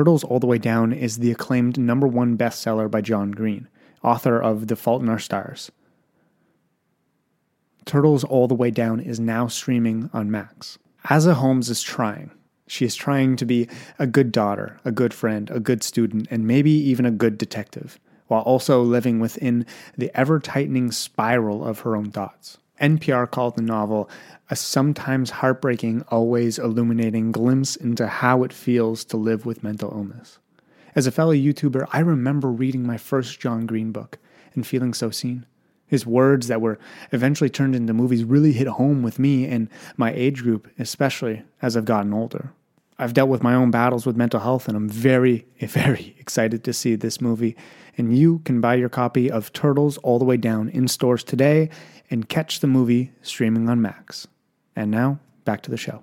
Turtles All the Way Down is the acclaimed number one bestseller by John Green, author of The Fault in Our Stars. Turtles All the Way Down is now streaming on Max. Aza Holmes is trying. She is trying to be a good daughter, a good friend, a good student, and maybe even a good detective, while also living within the ever tightening spiral of her own thoughts. NPR called the novel a sometimes heartbreaking, always illuminating glimpse into how it feels to live with mental illness. As a fellow YouTuber, I remember reading my first John Green book and feeling so seen. His words that were eventually turned into movies really hit home with me and my age group, especially as I've gotten older. I've dealt with my own battles with mental health, and I'm very, very excited to see this movie. And you can buy your copy of Turtles All the Way Down in stores today and catch the movie streaming on Max. And now, back to the show.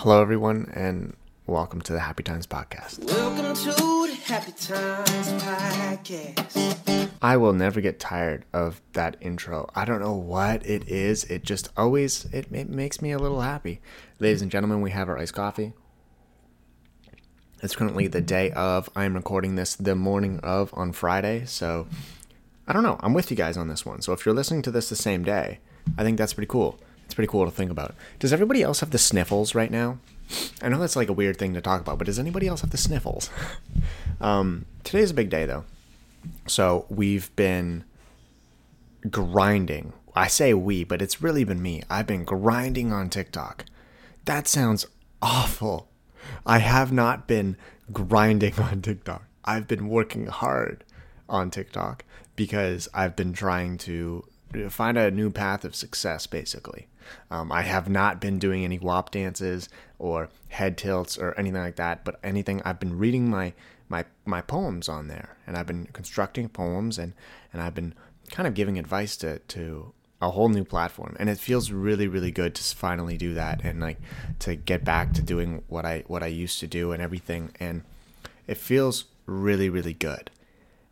Hello, everyone, and welcome to the Happy Times Podcast. Welcome to the Happy Times Podcast. I will never get tired of that intro. I don't know what it is. It just always it, it makes me a little happy. Ladies and gentlemen, we have our iced coffee. It's currently the day of. I am recording this the morning of on Friday, so I don't know. I'm with you guys on this one. So if you're listening to this the same day, I think that's pretty cool. Pretty cool to think about. Does everybody else have the sniffles right now? I know that's like a weird thing to talk about, but does anybody else have the sniffles? um, today's a big day though. So we've been grinding. I say we, but it's really been me. I've been grinding on TikTok. That sounds awful. I have not been grinding on TikTok. I've been working hard on TikTok because I've been trying to find a new path of success, basically. Um, I have not been doing any WAP dances or head tilts or anything like that, but anything I've been reading my my my poems on there, and I've been constructing poems, and and I've been kind of giving advice to to a whole new platform, and it feels really really good to finally do that, and like to get back to doing what I what I used to do and everything, and it feels really really good.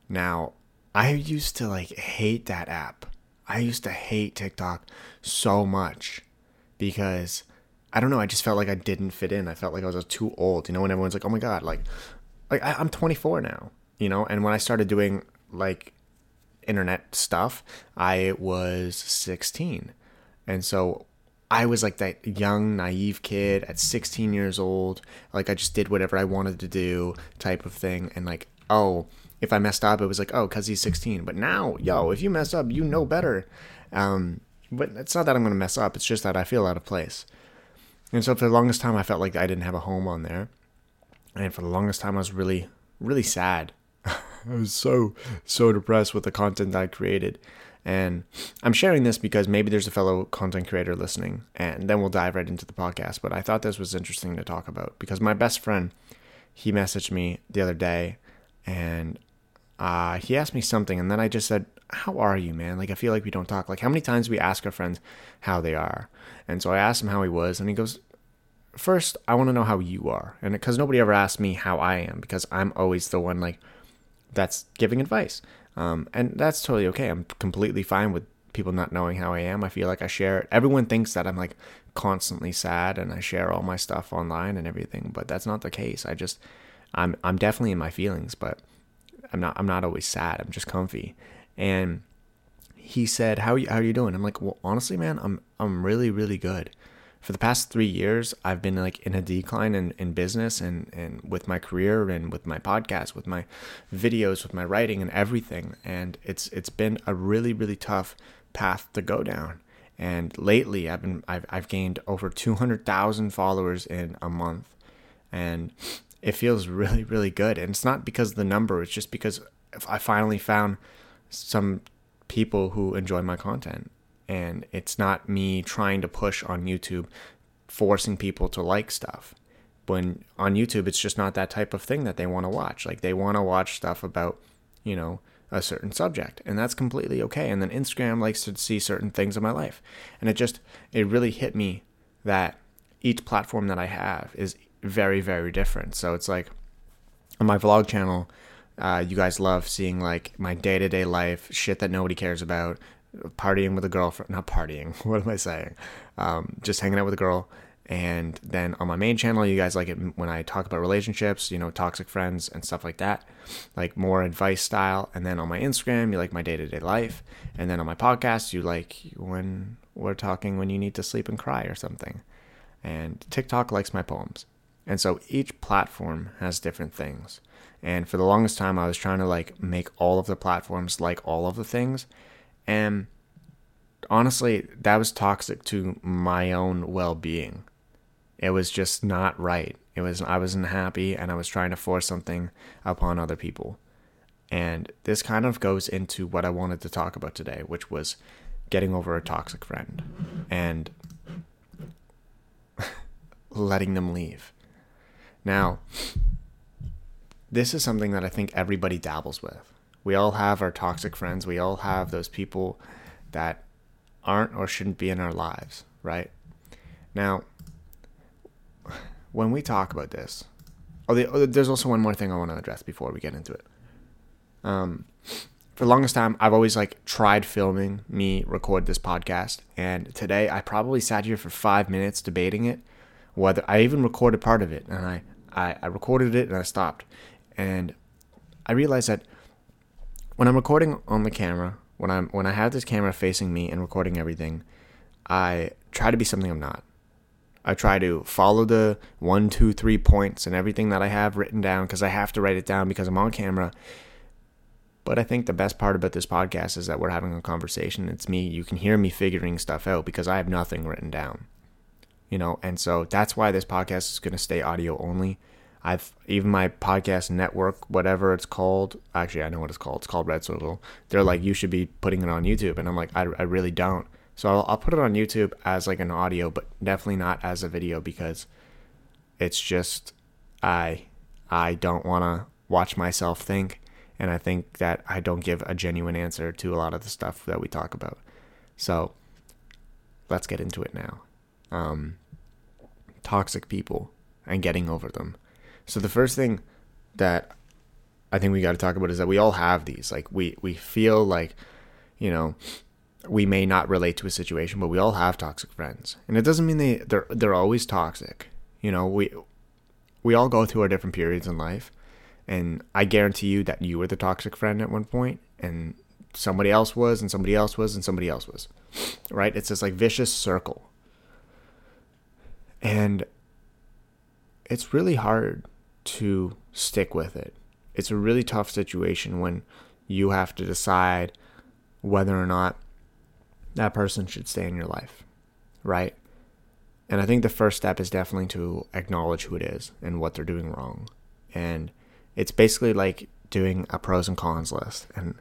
Now, I used to like hate that app. I used to hate TikTok so much because I don't know. I just felt like I didn't fit in. I felt like I was too old. You know, when everyone's like, "Oh my god," like, like I, I'm 24 now. You know, and when I started doing like internet stuff, I was 16, and so I was like that young, naive kid at 16 years old. Like I just did whatever I wanted to do, type of thing, and like, oh if I messed up, it was like, oh, because he's 16. But now, yo, if you mess up, you know better. Um, but it's not that I'm going to mess up. It's just that I feel out of place. And so for the longest time, I felt like I didn't have a home on there. And for the longest time, I was really, really sad. I was so, so depressed with the content I created. And I'm sharing this because maybe there's a fellow content creator listening, and then we'll dive right into the podcast. But I thought this was interesting to talk about because my best friend, he messaged me the other day, and uh, he asked me something, and then I just said, "How are you, man? Like, I feel like we don't talk. Like, how many times we ask our friends how they are?" And so I asked him how he was, and he goes, first, I want to know how you are," and because nobody ever asked me how I am, because I'm always the one like that's giving advice, um, and that's totally okay. I'm completely fine with people not knowing how I am. I feel like I share. Everyone thinks that I'm like constantly sad and I share all my stuff online and everything, but that's not the case. I just I'm I'm definitely in my feelings, but I'm not I'm not always sad. I'm just comfy. And he said, "How you how are you doing?" I'm like, "Well, honestly, man, I'm I'm really really good." For the past three years, I've been like in a decline in, in business and, and with my career and with my podcast, with my videos, with my writing and everything. And it's it's been a really really tough path to go down. And lately, I've been I've I've gained over two hundred thousand followers in a month, and it feels really, really good. And it's not because of the number, it's just because I finally found some people who enjoy my content. And it's not me trying to push on YouTube, forcing people to like stuff. when on YouTube, it's just not that type of thing that they want to watch. Like they want to watch stuff about, you know, a certain subject, and that's completely okay. And then Instagram likes to see certain things in my life, and it just it really hit me that each platform that I have is very very different. So it's like on my vlog channel, uh, you guys love seeing like my day to day life, shit that nobody cares about, partying with a girlfriend, not partying. What am I saying? Um, just hanging out with a girl and then on my main channel, you guys like it when I talk about relationships, you know, toxic friends and stuff like that, like more advice style. And then on my Instagram, you like my day to day life. And then on my podcast, you like when we're talking when you need to sleep and cry or something. And TikTok likes my poems. And so each platform has different things. And for the longest time, I was trying to like make all of the platforms like all of the things. And honestly, that was toxic to my own well being it was just not right. It was I wasn't happy and I was trying to force something upon other people. And this kind of goes into what I wanted to talk about today, which was getting over a toxic friend and letting them leave. Now, this is something that I think everybody dabbles with. We all have our toxic friends. We all have those people that aren't or shouldn't be in our lives, right? Now, when we talk about this, oh, the, oh, there's also one more thing I want to address before we get into it. Um, for the longest time, I've always like tried filming me record this podcast, and today I probably sat here for five minutes debating it. Whether I even recorded part of it, and I, I, I recorded it and I stopped, and I realized that when I'm recording on the camera, when I'm when I have this camera facing me and recording everything, I try to be something I'm not. I try to follow the one, two, three points and everything that I have written down because I have to write it down because I'm on camera. But I think the best part about this podcast is that we're having a conversation. It's me. You can hear me figuring stuff out because I have nothing written down. You know, and so that's why this podcast is going to stay audio only. I've even my podcast network, whatever it's called. Actually, I know what it's called. It's called Red Circle. They're like, you should be putting it on YouTube, and I'm like, I, I really don't. So I'll, I'll put it on YouTube as like an audio, but definitely not as a video because it's just I I don't want to watch myself think, and I think that I don't give a genuine answer to a lot of the stuff that we talk about. So let's get into it now. Um, toxic people and getting over them. So the first thing that I think we got to talk about is that we all have these. Like we we feel like, you know, we may not relate to a situation, but we all have toxic friends, and it doesn't mean they they're they're always toxic. You know, we we all go through our different periods in life, and I guarantee you that you were the toxic friend at one point, and somebody else was, and somebody else was, and somebody else was. Right? It's this like vicious circle, and it's really hard to stick with it. It's a really tough situation when you have to decide whether or not that person should stay in your life, right? And I think the first step is definitely to acknowledge who it is and what they're doing wrong. And it's basically like doing a pros and cons list. And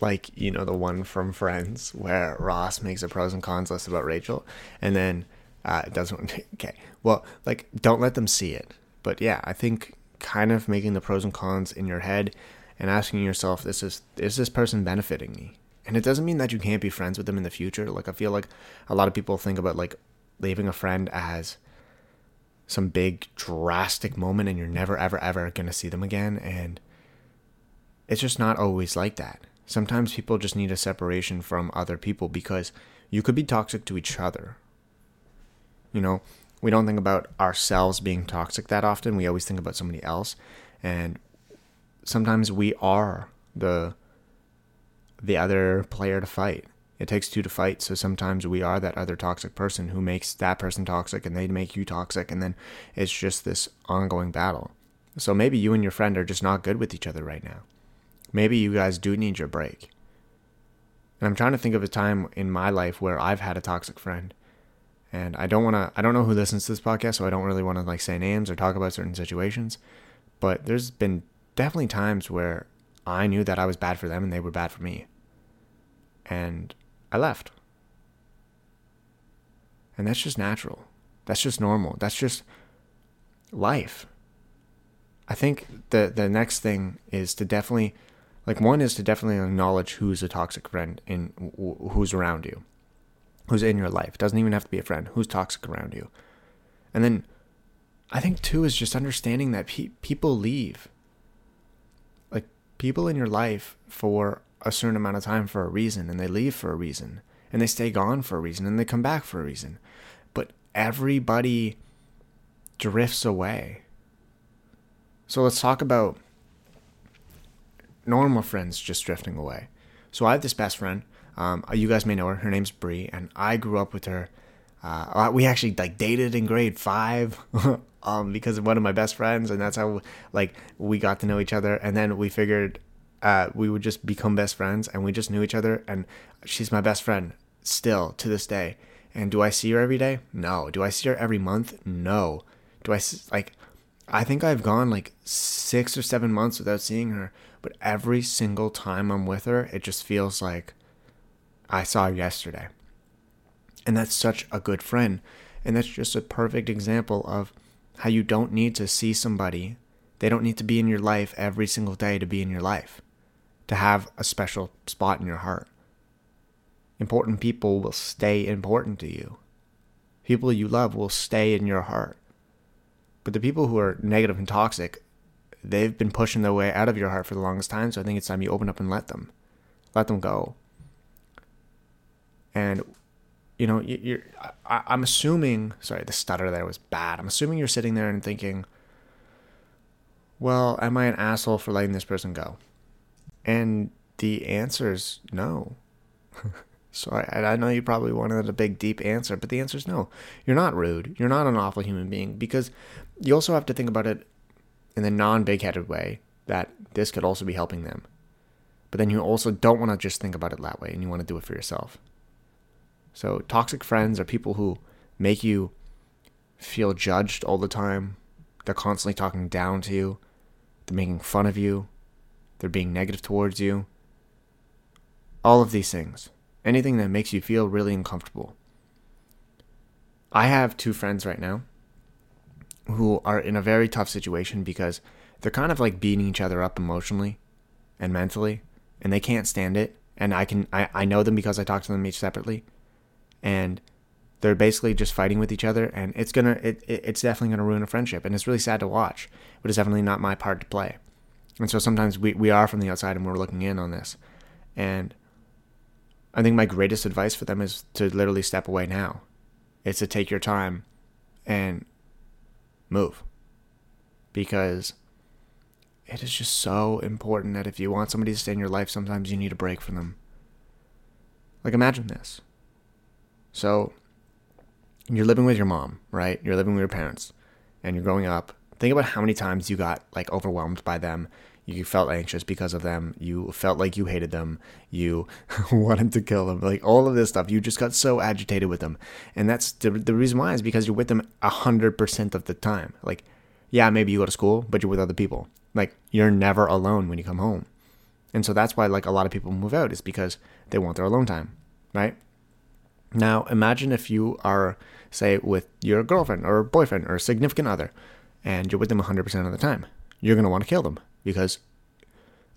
like, you know, the one from Friends where Ross makes a pros and cons list about Rachel and then uh, it doesn't. Okay. Well, like, don't let them see it. But yeah, I think kind of making the pros and cons in your head and asking yourself, this is, is this person benefiting me? And it doesn't mean that you can't be friends with them in the future. Like I feel like a lot of people think about like leaving a friend as some big drastic moment and you're never ever ever going to see them again and it's just not always like that. Sometimes people just need a separation from other people because you could be toxic to each other. You know, we don't think about ourselves being toxic that often. We always think about somebody else and sometimes we are the the other player to fight. It takes two to fight, so sometimes we are that other toxic person who makes that person toxic and they make you toxic, and then it's just this ongoing battle. So maybe you and your friend are just not good with each other right now. Maybe you guys do need your break. And I'm trying to think of a time in my life where I've had a toxic friend. And I don't want to I don't know who listens to this podcast, so I don't really want to like say names or talk about certain situations, but there's been definitely times where I knew that I was bad for them and they were bad for me. And I left. And that's just natural. That's just normal. That's just life. I think the the next thing is to definitely like one is to definitely acknowledge who's a toxic friend and who's around you. Who's in your life. Doesn't even have to be a friend. Who's toxic around you. And then I think two is just understanding that pe- people leave. Like people in your life for a certain amount of time for a reason and they leave for a reason and they stay gone for a reason and they come back for a reason. But everybody drifts away. So let's talk about normal friends just drifting away. So I have this best friend. Um, you guys may know her. Her name's Bree, and I grew up with her. Uh, we actually like dated in grade five um, because of one of my best friends, and that's how like we got to know each other. And then we figured uh, we would just become best friends, and we just knew each other. And she's my best friend still to this day. And do I see her every day? No. Do I see her every month? No. Do I like? I think I've gone like six or seven months without seeing her, but every single time I'm with her, it just feels like I saw yesterday. And that's such a good friend. And that's just a perfect example of how you don't need to see somebody. They don't need to be in your life every single day to be in your life, to have a special spot in your heart. Important people will stay important to you. People you love will stay in your heart. But the people who are negative and toxic, they've been pushing their way out of your heart for the longest time. So I think it's time you open up and let them, let them go. And you know, you're. I, I'm assuming. Sorry, the stutter there was bad. I'm assuming you're sitting there and thinking, "Well, am I an asshole for letting this person go?" And the answer is no. so I, I know you probably wanted a big, deep answer, but the answer is no. You're not rude. You're not an awful human being because you also have to think about it in the non-big-headed way that this could also be helping them. But then you also don't want to just think about it that way, and you want to do it for yourself. So, toxic friends are people who make you feel judged all the time. They're constantly talking down to you. They're making fun of you. They're being negative towards you. All of these things. Anything that makes you feel really uncomfortable. I have two friends right now who are in a very tough situation because they're kind of like beating each other up emotionally and mentally, and they can't stand it. And I can I, I know them because I talk to them each separately and they're basically just fighting with each other and it's gonna it, it's definitely gonna ruin a friendship and it's really sad to watch but it's definitely not my part to play. And so sometimes we, we are from the outside and we're looking in on this. And i think my greatest advice for them is to literally step away now. It's to take your time and move. Because it is just so important that if you want somebody to stay in your life sometimes you need a break from them. Like imagine this so you're living with your mom, right? You're living with your parents and you're growing up. Think about how many times you got like overwhelmed by them. You felt anxious because of them. You felt like you hated them. You wanted to kill them. Like all of this stuff. You just got so agitated with them. And that's the, the reason why is because you're with them 100% of the time. Like, yeah, maybe you go to school, but you're with other people. Like, you're never alone when you come home. And so that's why like a lot of people move out is because they want their alone time, right? Now, imagine if you are, say, with your girlfriend or boyfriend or significant other, and you're with them 100% of the time. You're going to want to kill them because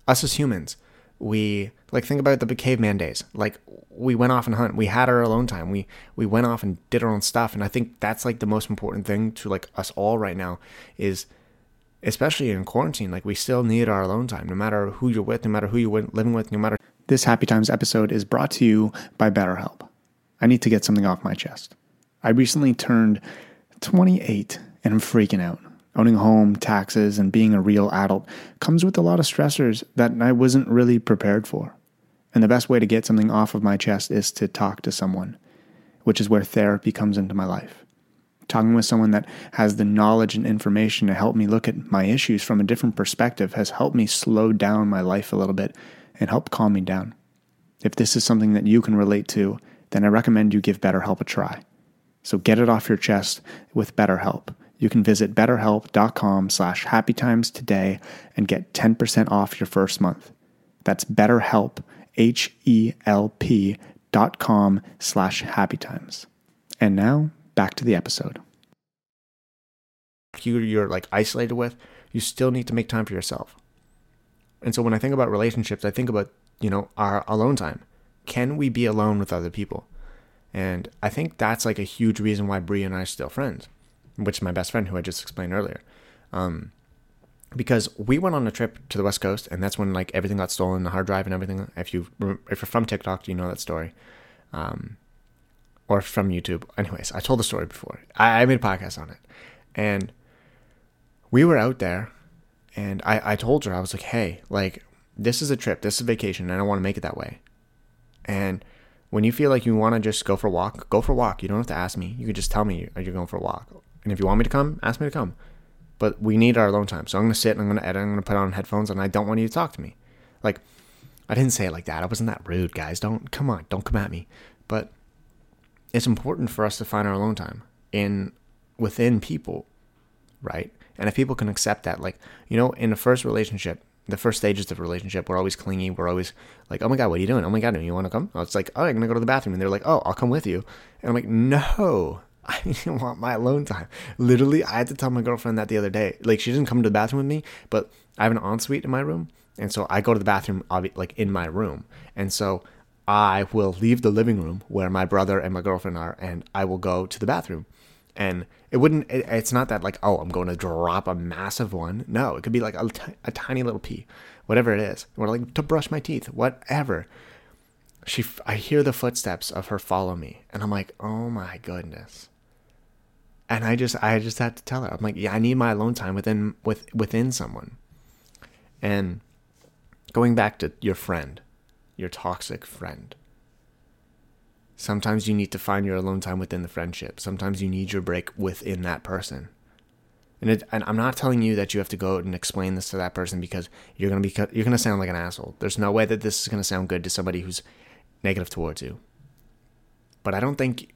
us as humans, we like think about the caveman days. Like we went off and hunt. We had our alone time. We we went off and did our own stuff. And I think that's like the most important thing to like us all right now is especially in quarantine, like we still need our alone time, no matter who you're with, no matter who you're living with, no matter. This Happy Times episode is brought to you by BetterHelp. I need to get something off my chest. I recently turned 28 and I'm freaking out. Owning a home, taxes, and being a real adult comes with a lot of stressors that I wasn't really prepared for. And the best way to get something off of my chest is to talk to someone, which is where therapy comes into my life. Talking with someone that has the knowledge and information to help me look at my issues from a different perspective has helped me slow down my life a little bit and help calm me down. If this is something that you can relate to, then I recommend you give BetterHelp a try. So get it off your chest with BetterHelp. You can visit betterhelp.com slash happytimes today and get 10% off your first month. That's betterhelp, H-E-L-P dot com slash happytimes. And now, back to the episode. you you're like isolated with, you still need to make time for yourself. And so when I think about relationships, I think about, you know, our alone time. Can we be alone with other people? And I think that's like a huge reason why Brie and I are still friends, which is my best friend who I just explained earlier. Um, because we went on a trip to the West Coast, and that's when like everything got stolen, the hard drive and everything. If you if you're from TikTok, you know that story, um, or from YouTube. Anyways, I told the story before. I, I made a podcast on it, and we were out there, and I I told her I was like, hey, like this is a trip, this is a vacation, and I don't want to make it that way, and when you feel like you want to just go for a walk, go for a walk. You don't have to ask me. You can just tell me are you're going for a walk. And if you want me to come, ask me to come but we need our alone time. So I'm going to sit and I'm going to edit. And I'm going to put on headphones and I don't want you to talk to me. Like, I didn't say it like that. I wasn't that rude, guys. Don't, come on, don't come at me. But it's important for us to find our alone time in, within people, right? And if people can accept that, like, you know, in the first relationship, the first stages of a relationship, we're always clingy. We're always like, oh my God, what are you doing? Oh my God, do you want to come? Oh, it's like, oh, I'm going to go to the bathroom. And they're like, oh, I'll come with you. And I'm like, no, I want my alone time. Literally, I had to tell my girlfriend that the other day. Like, she didn't come to the bathroom with me, but I have an ensuite in my room. And so I go to the bathroom, like, in my room. And so I will leave the living room where my brother and my girlfriend are, and I will go to the bathroom. And it wouldn't, it, it's not that, like, oh, I'm going to drop a massive one. No, it could be like a, a tiny little pee, whatever it is, or like to brush my teeth, whatever she I hear the footsteps of her follow me and I'm like, "Oh my goodness." and I just I just had to tell her I'm like yeah I need my alone time within with within someone and going back to your friend your toxic friend sometimes you need to find your alone time within the friendship sometimes you need your break within that person and, it, and I'm not telling you that you have to go out and explain this to that person because you're gonna be you're gonna sound like an asshole. There's no way that this is gonna sound good to somebody who's negative towards you. But I don't think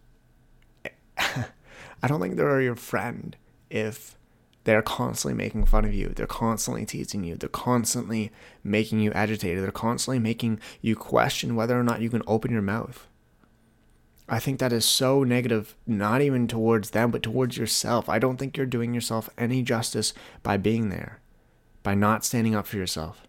I don't think they're your friend if they're constantly making fun of you. They're constantly teasing you. They're constantly making you agitated. They're constantly making you question whether or not you can open your mouth. I think that is so negative, not even towards them, but towards yourself. I don't think you're doing yourself any justice by being there, by not standing up for yourself.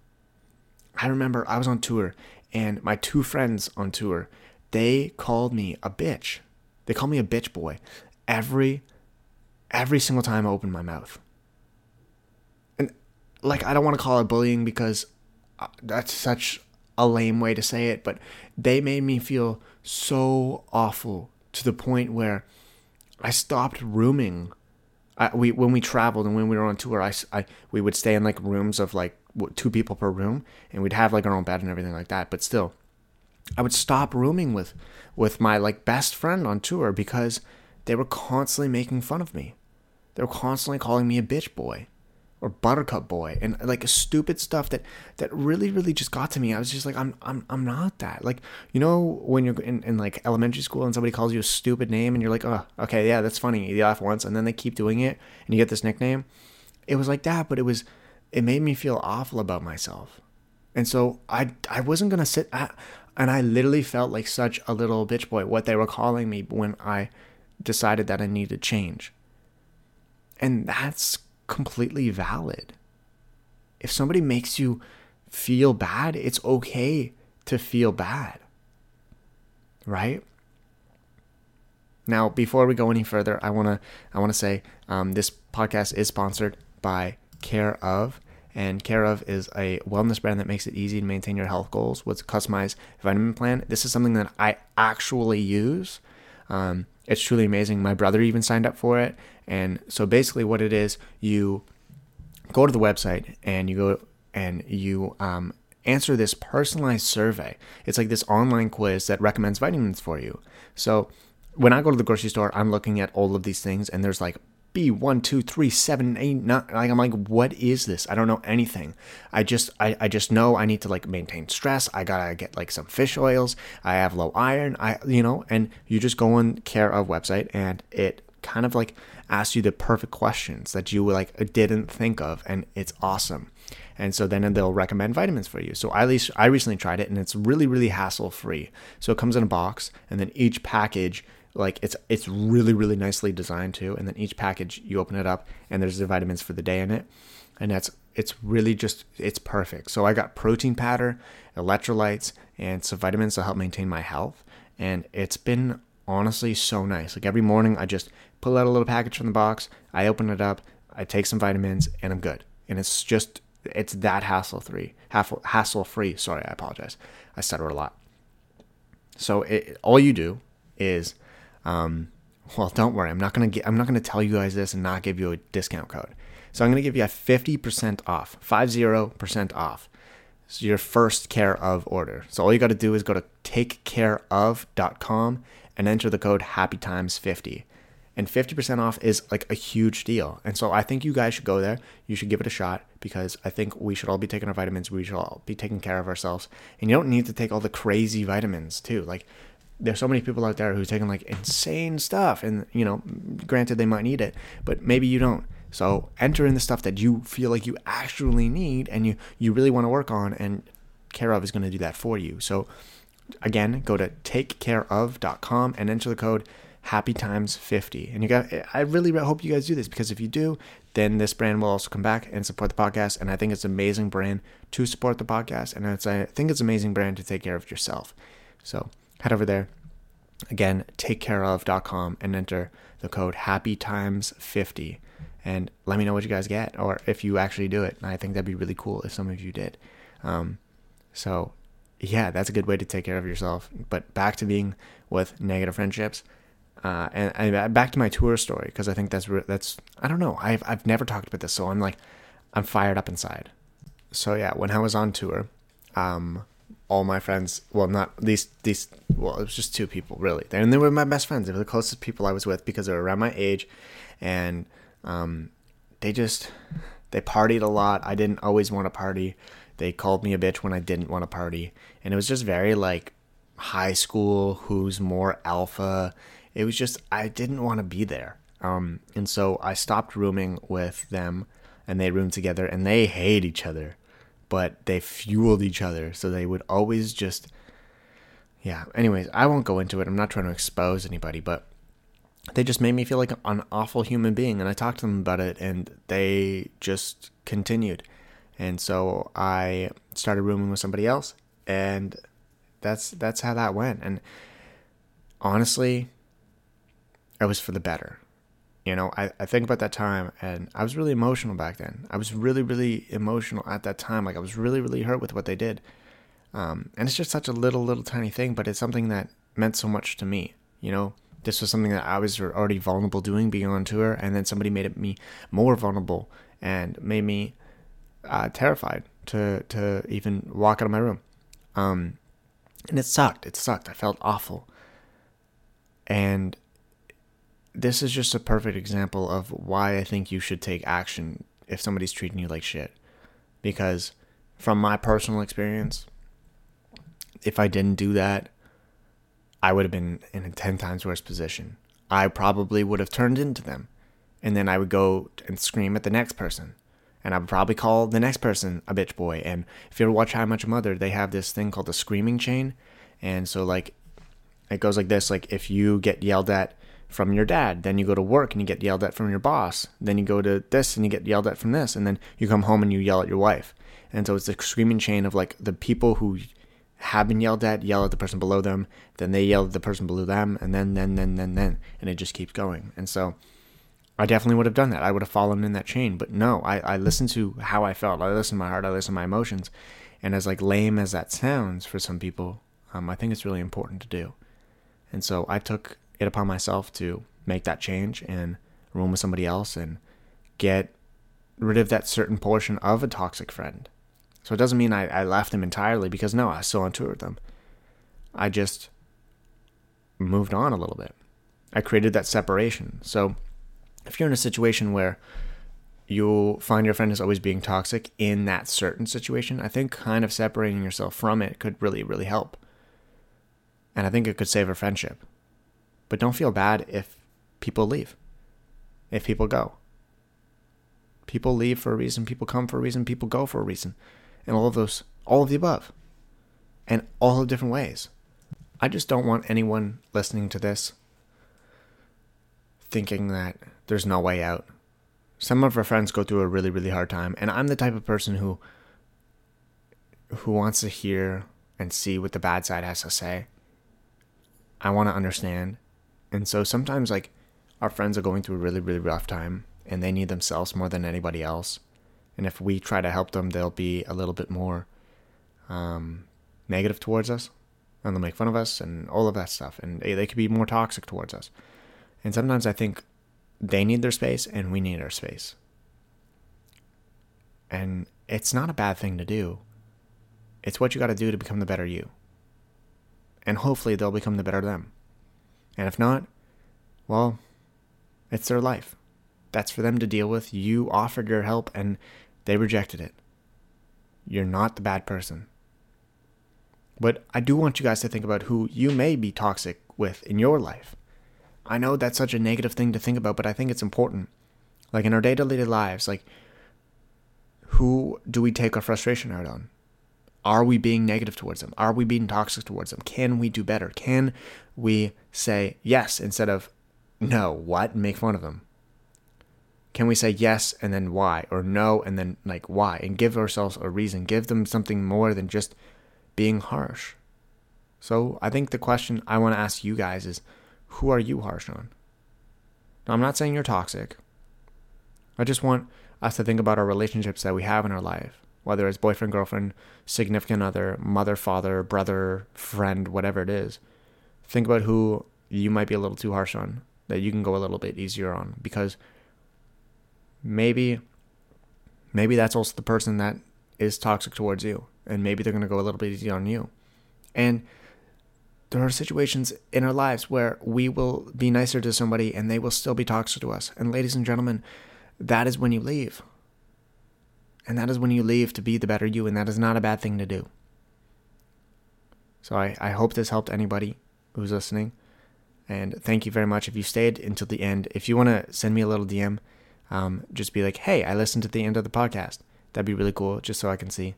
I remember I was on tour and my two friends on tour, they called me a bitch. They called me a bitch boy every every single time I opened my mouth. And like I don't want to call it bullying because uh, that's such a lame way to say it, but they made me feel so awful to the point where I stopped rooming. I, we when we traveled and when we were on tour, I, I we would stay in like rooms of like two people per room, and we'd have like our own bed and everything like that. But still, I would stop rooming with with my like best friend on tour because they were constantly making fun of me. They were constantly calling me a bitch boy or buttercup boy and like stupid stuff that that really really just got to me. I was just like i'm i'm, I'm not that. Like you know when you're in, in like elementary school and somebody calls you a stupid name and you're like oh okay yeah that's funny you laugh once and then they keep doing it and you get this nickname. It was like that but it was it made me feel awful about myself. And so i i wasn't gonna sit and i literally felt like such a little bitch boy what they were calling me when i decided that I needed change. And that's completely valid. If somebody makes you feel bad, it's okay to feel bad. Right? Now, before we go any further, I wanna I wanna say um, this podcast is sponsored by Care of, and Care of is a wellness brand that makes it easy to maintain your health goals with a customized vitamin plan. This is something that I actually use. Um, it's truly amazing. My brother even signed up for it. And so basically, what it is, you go to the website and you go and you um, answer this personalized survey. It's like this online quiz that recommends vitamins for you. So when I go to the grocery store, I'm looking at all of these things, and there's like one two three seven eight nine. Like I'm like, what is this? I don't know anything. I just I, I just know I need to like maintain stress. I gotta get like some fish oils. I have low iron. I you know, and you just go on care of website and it kind of like asks you the perfect questions that you like didn't think of, and it's awesome. And so then they'll recommend vitamins for you. So at least I recently tried it, and it's really really hassle free. So it comes in a box, and then each package Like it's it's really really nicely designed too. And then each package you open it up and there's the vitamins for the day in it, and that's it's really just it's perfect. So I got protein powder, electrolytes, and some vitamins to help maintain my health, and it's been honestly so nice. Like every morning I just pull out a little package from the box, I open it up, I take some vitamins, and I'm good. And it's just it's that hassle free, hassle free. Sorry, I apologize. I stutter a lot. So it, all you do is, um, well, don't worry. I'm not gonna get. I'm not gonna tell you guys this and not give you a discount code. So I'm gonna give you a 50% off, five zero percent off. So your first care of order. So all you got to do is go to takecareof.com and enter the code Happy Times 50 and 50% off is like a huge deal. And so I think you guys should go there. You should give it a shot because I think we should all be taking our vitamins. We should all be taking care of ourselves. And you don't need to take all the crazy vitamins too. Like there's so many people out there who's taking like insane stuff and you know, granted they might need it, but maybe you don't. So enter in the stuff that you feel like you actually need and you you really want to work on and Care of is going to do that for you. So again, go to takecareof.com and enter the code happy times 50 and you got i really hope you guys do this because if you do then this brand will also come back and support the podcast and i think it's an amazing brand to support the podcast and it's, i think it's an amazing brand to take care of yourself so head over there. Again takecareof.com and enter the code happy times 50 and let me know what you guys get or if you actually do it. I think that'd be really cool if some of you did. Um, so yeah that's a good way to take care of yourself. But back to being with negative friendships uh, and, and back to my tour story because I think that's that's I don't know. I've I've never talked about this so I'm like I'm fired up inside. So yeah, when I was on tour, um, all my friends well not these these well it was just two people really and they were my best friends they were the closest people I was with because they were around my age, and um, they just they partied a lot. I didn't always want to party. They called me a bitch when I didn't want to party, and it was just very like high school. Who's more alpha? it was just I didn't want to be there. Um, and so I stopped rooming with them, and they roomed together, and they hate each other, but they fueled each other. So they would always just, yeah. Anyways, I won't go into it. I'm not trying to expose anybody, but they just made me feel like an awful human being. And I talked to them about it, and they just continued. And so I started rooming with somebody else, and that's that's how that went. And honestly, it was for the better. You know, I, I think about that time and I was really emotional back then. I was really, really emotional at that time. Like I was really, really hurt with what they did. Um, and it's just such a little, little tiny thing, but it's something that meant so much to me. You know, this was something that I was already vulnerable doing being on tour, and then somebody made me more vulnerable and made me uh, terrified to to even walk out of my room. Um, and it sucked. It sucked. I felt awful. And this is just a perfect example of why I think you should take action if somebody's treating you like shit. Because from my personal experience, if I didn't do that, I would have been in a 10 times worse position. I probably would have turned into them. And then I would go and scream at the next person. And I would probably call the next person a bitch boy. And if you ever watch How Your Mother, they have this thing called the screaming chain. And so, like, it goes like this like, if you get yelled at from your dad. Then you go to work and you get yelled at from your boss. Then you go to this and you get yelled at from this. And then you come home and you yell at your wife. And so it's a screaming chain of like the people who have been yelled at yell at the person below them. Then they yell at the person below them. And then, then, then, then, then. And it just keeps going. And so I definitely would have done that. I would have fallen in that chain. But no, I, I listened to how I felt. I listened to my heart. I listened to my emotions. And as like lame as that sounds for some people, um, I think it's really important to do. And so I took it upon myself to make that change and room with somebody else and get rid of that certain portion of a toxic friend. So it doesn't mean I, I left them entirely because no, I still on tour with them. I just moved on a little bit. I created that separation. So if you're in a situation where you find your friend is always being toxic in that certain situation, I think kind of separating yourself from it could really, really help. And I think it could save a friendship. But don't feel bad if people leave, if people go. People leave for a reason, people come for a reason, people go for a reason. And all of those, all of the above. And all of different ways. I just don't want anyone listening to this thinking that there's no way out. Some of our friends go through a really, really hard time, and I'm the type of person who who wants to hear and see what the bad side has to say. I want to understand. And so sometimes like our friends are going through a really, really rough time and they need themselves more than anybody else. And if we try to help them, they'll be a little bit more um, negative towards us and they'll make fun of us and all of that stuff. And they, they could be more toxic towards us. And sometimes I think they need their space and we need our space. And it's not a bad thing to do. It's what you got to do to become the better you. And hopefully they'll become the better them. And if not, well, it's their life. That's for them to deal with. You offered your help and they rejected it. You're not the bad person. But I do want you guys to think about who you may be toxic with in your life. I know that's such a negative thing to think about, but I think it's important. Like in our day to day lives, like who do we take our frustration out on? Are we being negative towards them? Are we being toxic towards them? Can we do better? Can we say yes instead of no, what, and make fun of them? Can we say yes and then why, or no and then like why, and give ourselves a reason? Give them something more than just being harsh. So I think the question I want to ask you guys is who are you harsh on? Now, I'm not saying you're toxic. I just want us to think about our relationships that we have in our life whether it's boyfriend, girlfriend, significant other, mother, father, brother, friend, whatever it is. Think about who you might be a little too harsh on, that you can go a little bit easier on because maybe maybe that's also the person that is toxic towards you and maybe they're going to go a little bit easy on you. And there are situations in our lives where we will be nicer to somebody and they will still be toxic to us. And ladies and gentlemen, that is when you leave. And that is when you leave to be the better you, and that is not a bad thing to do. So I, I hope this helped anybody who's listening. And thank you very much if you stayed until the end. If you want to send me a little DM, um, just be like, hey, I listened to the end of the podcast. That'd be really cool, just so I can see.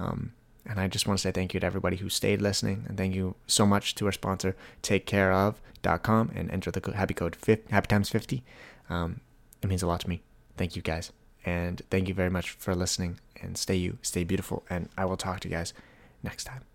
Um, and I just want to say thank you to everybody who stayed listening. And thank you so much to our sponsor, takecareof.com, and enter the happy code happy times 50. Um, it means a lot to me. Thank you guys. And thank you very much for listening. And stay you, stay beautiful. And I will talk to you guys next time.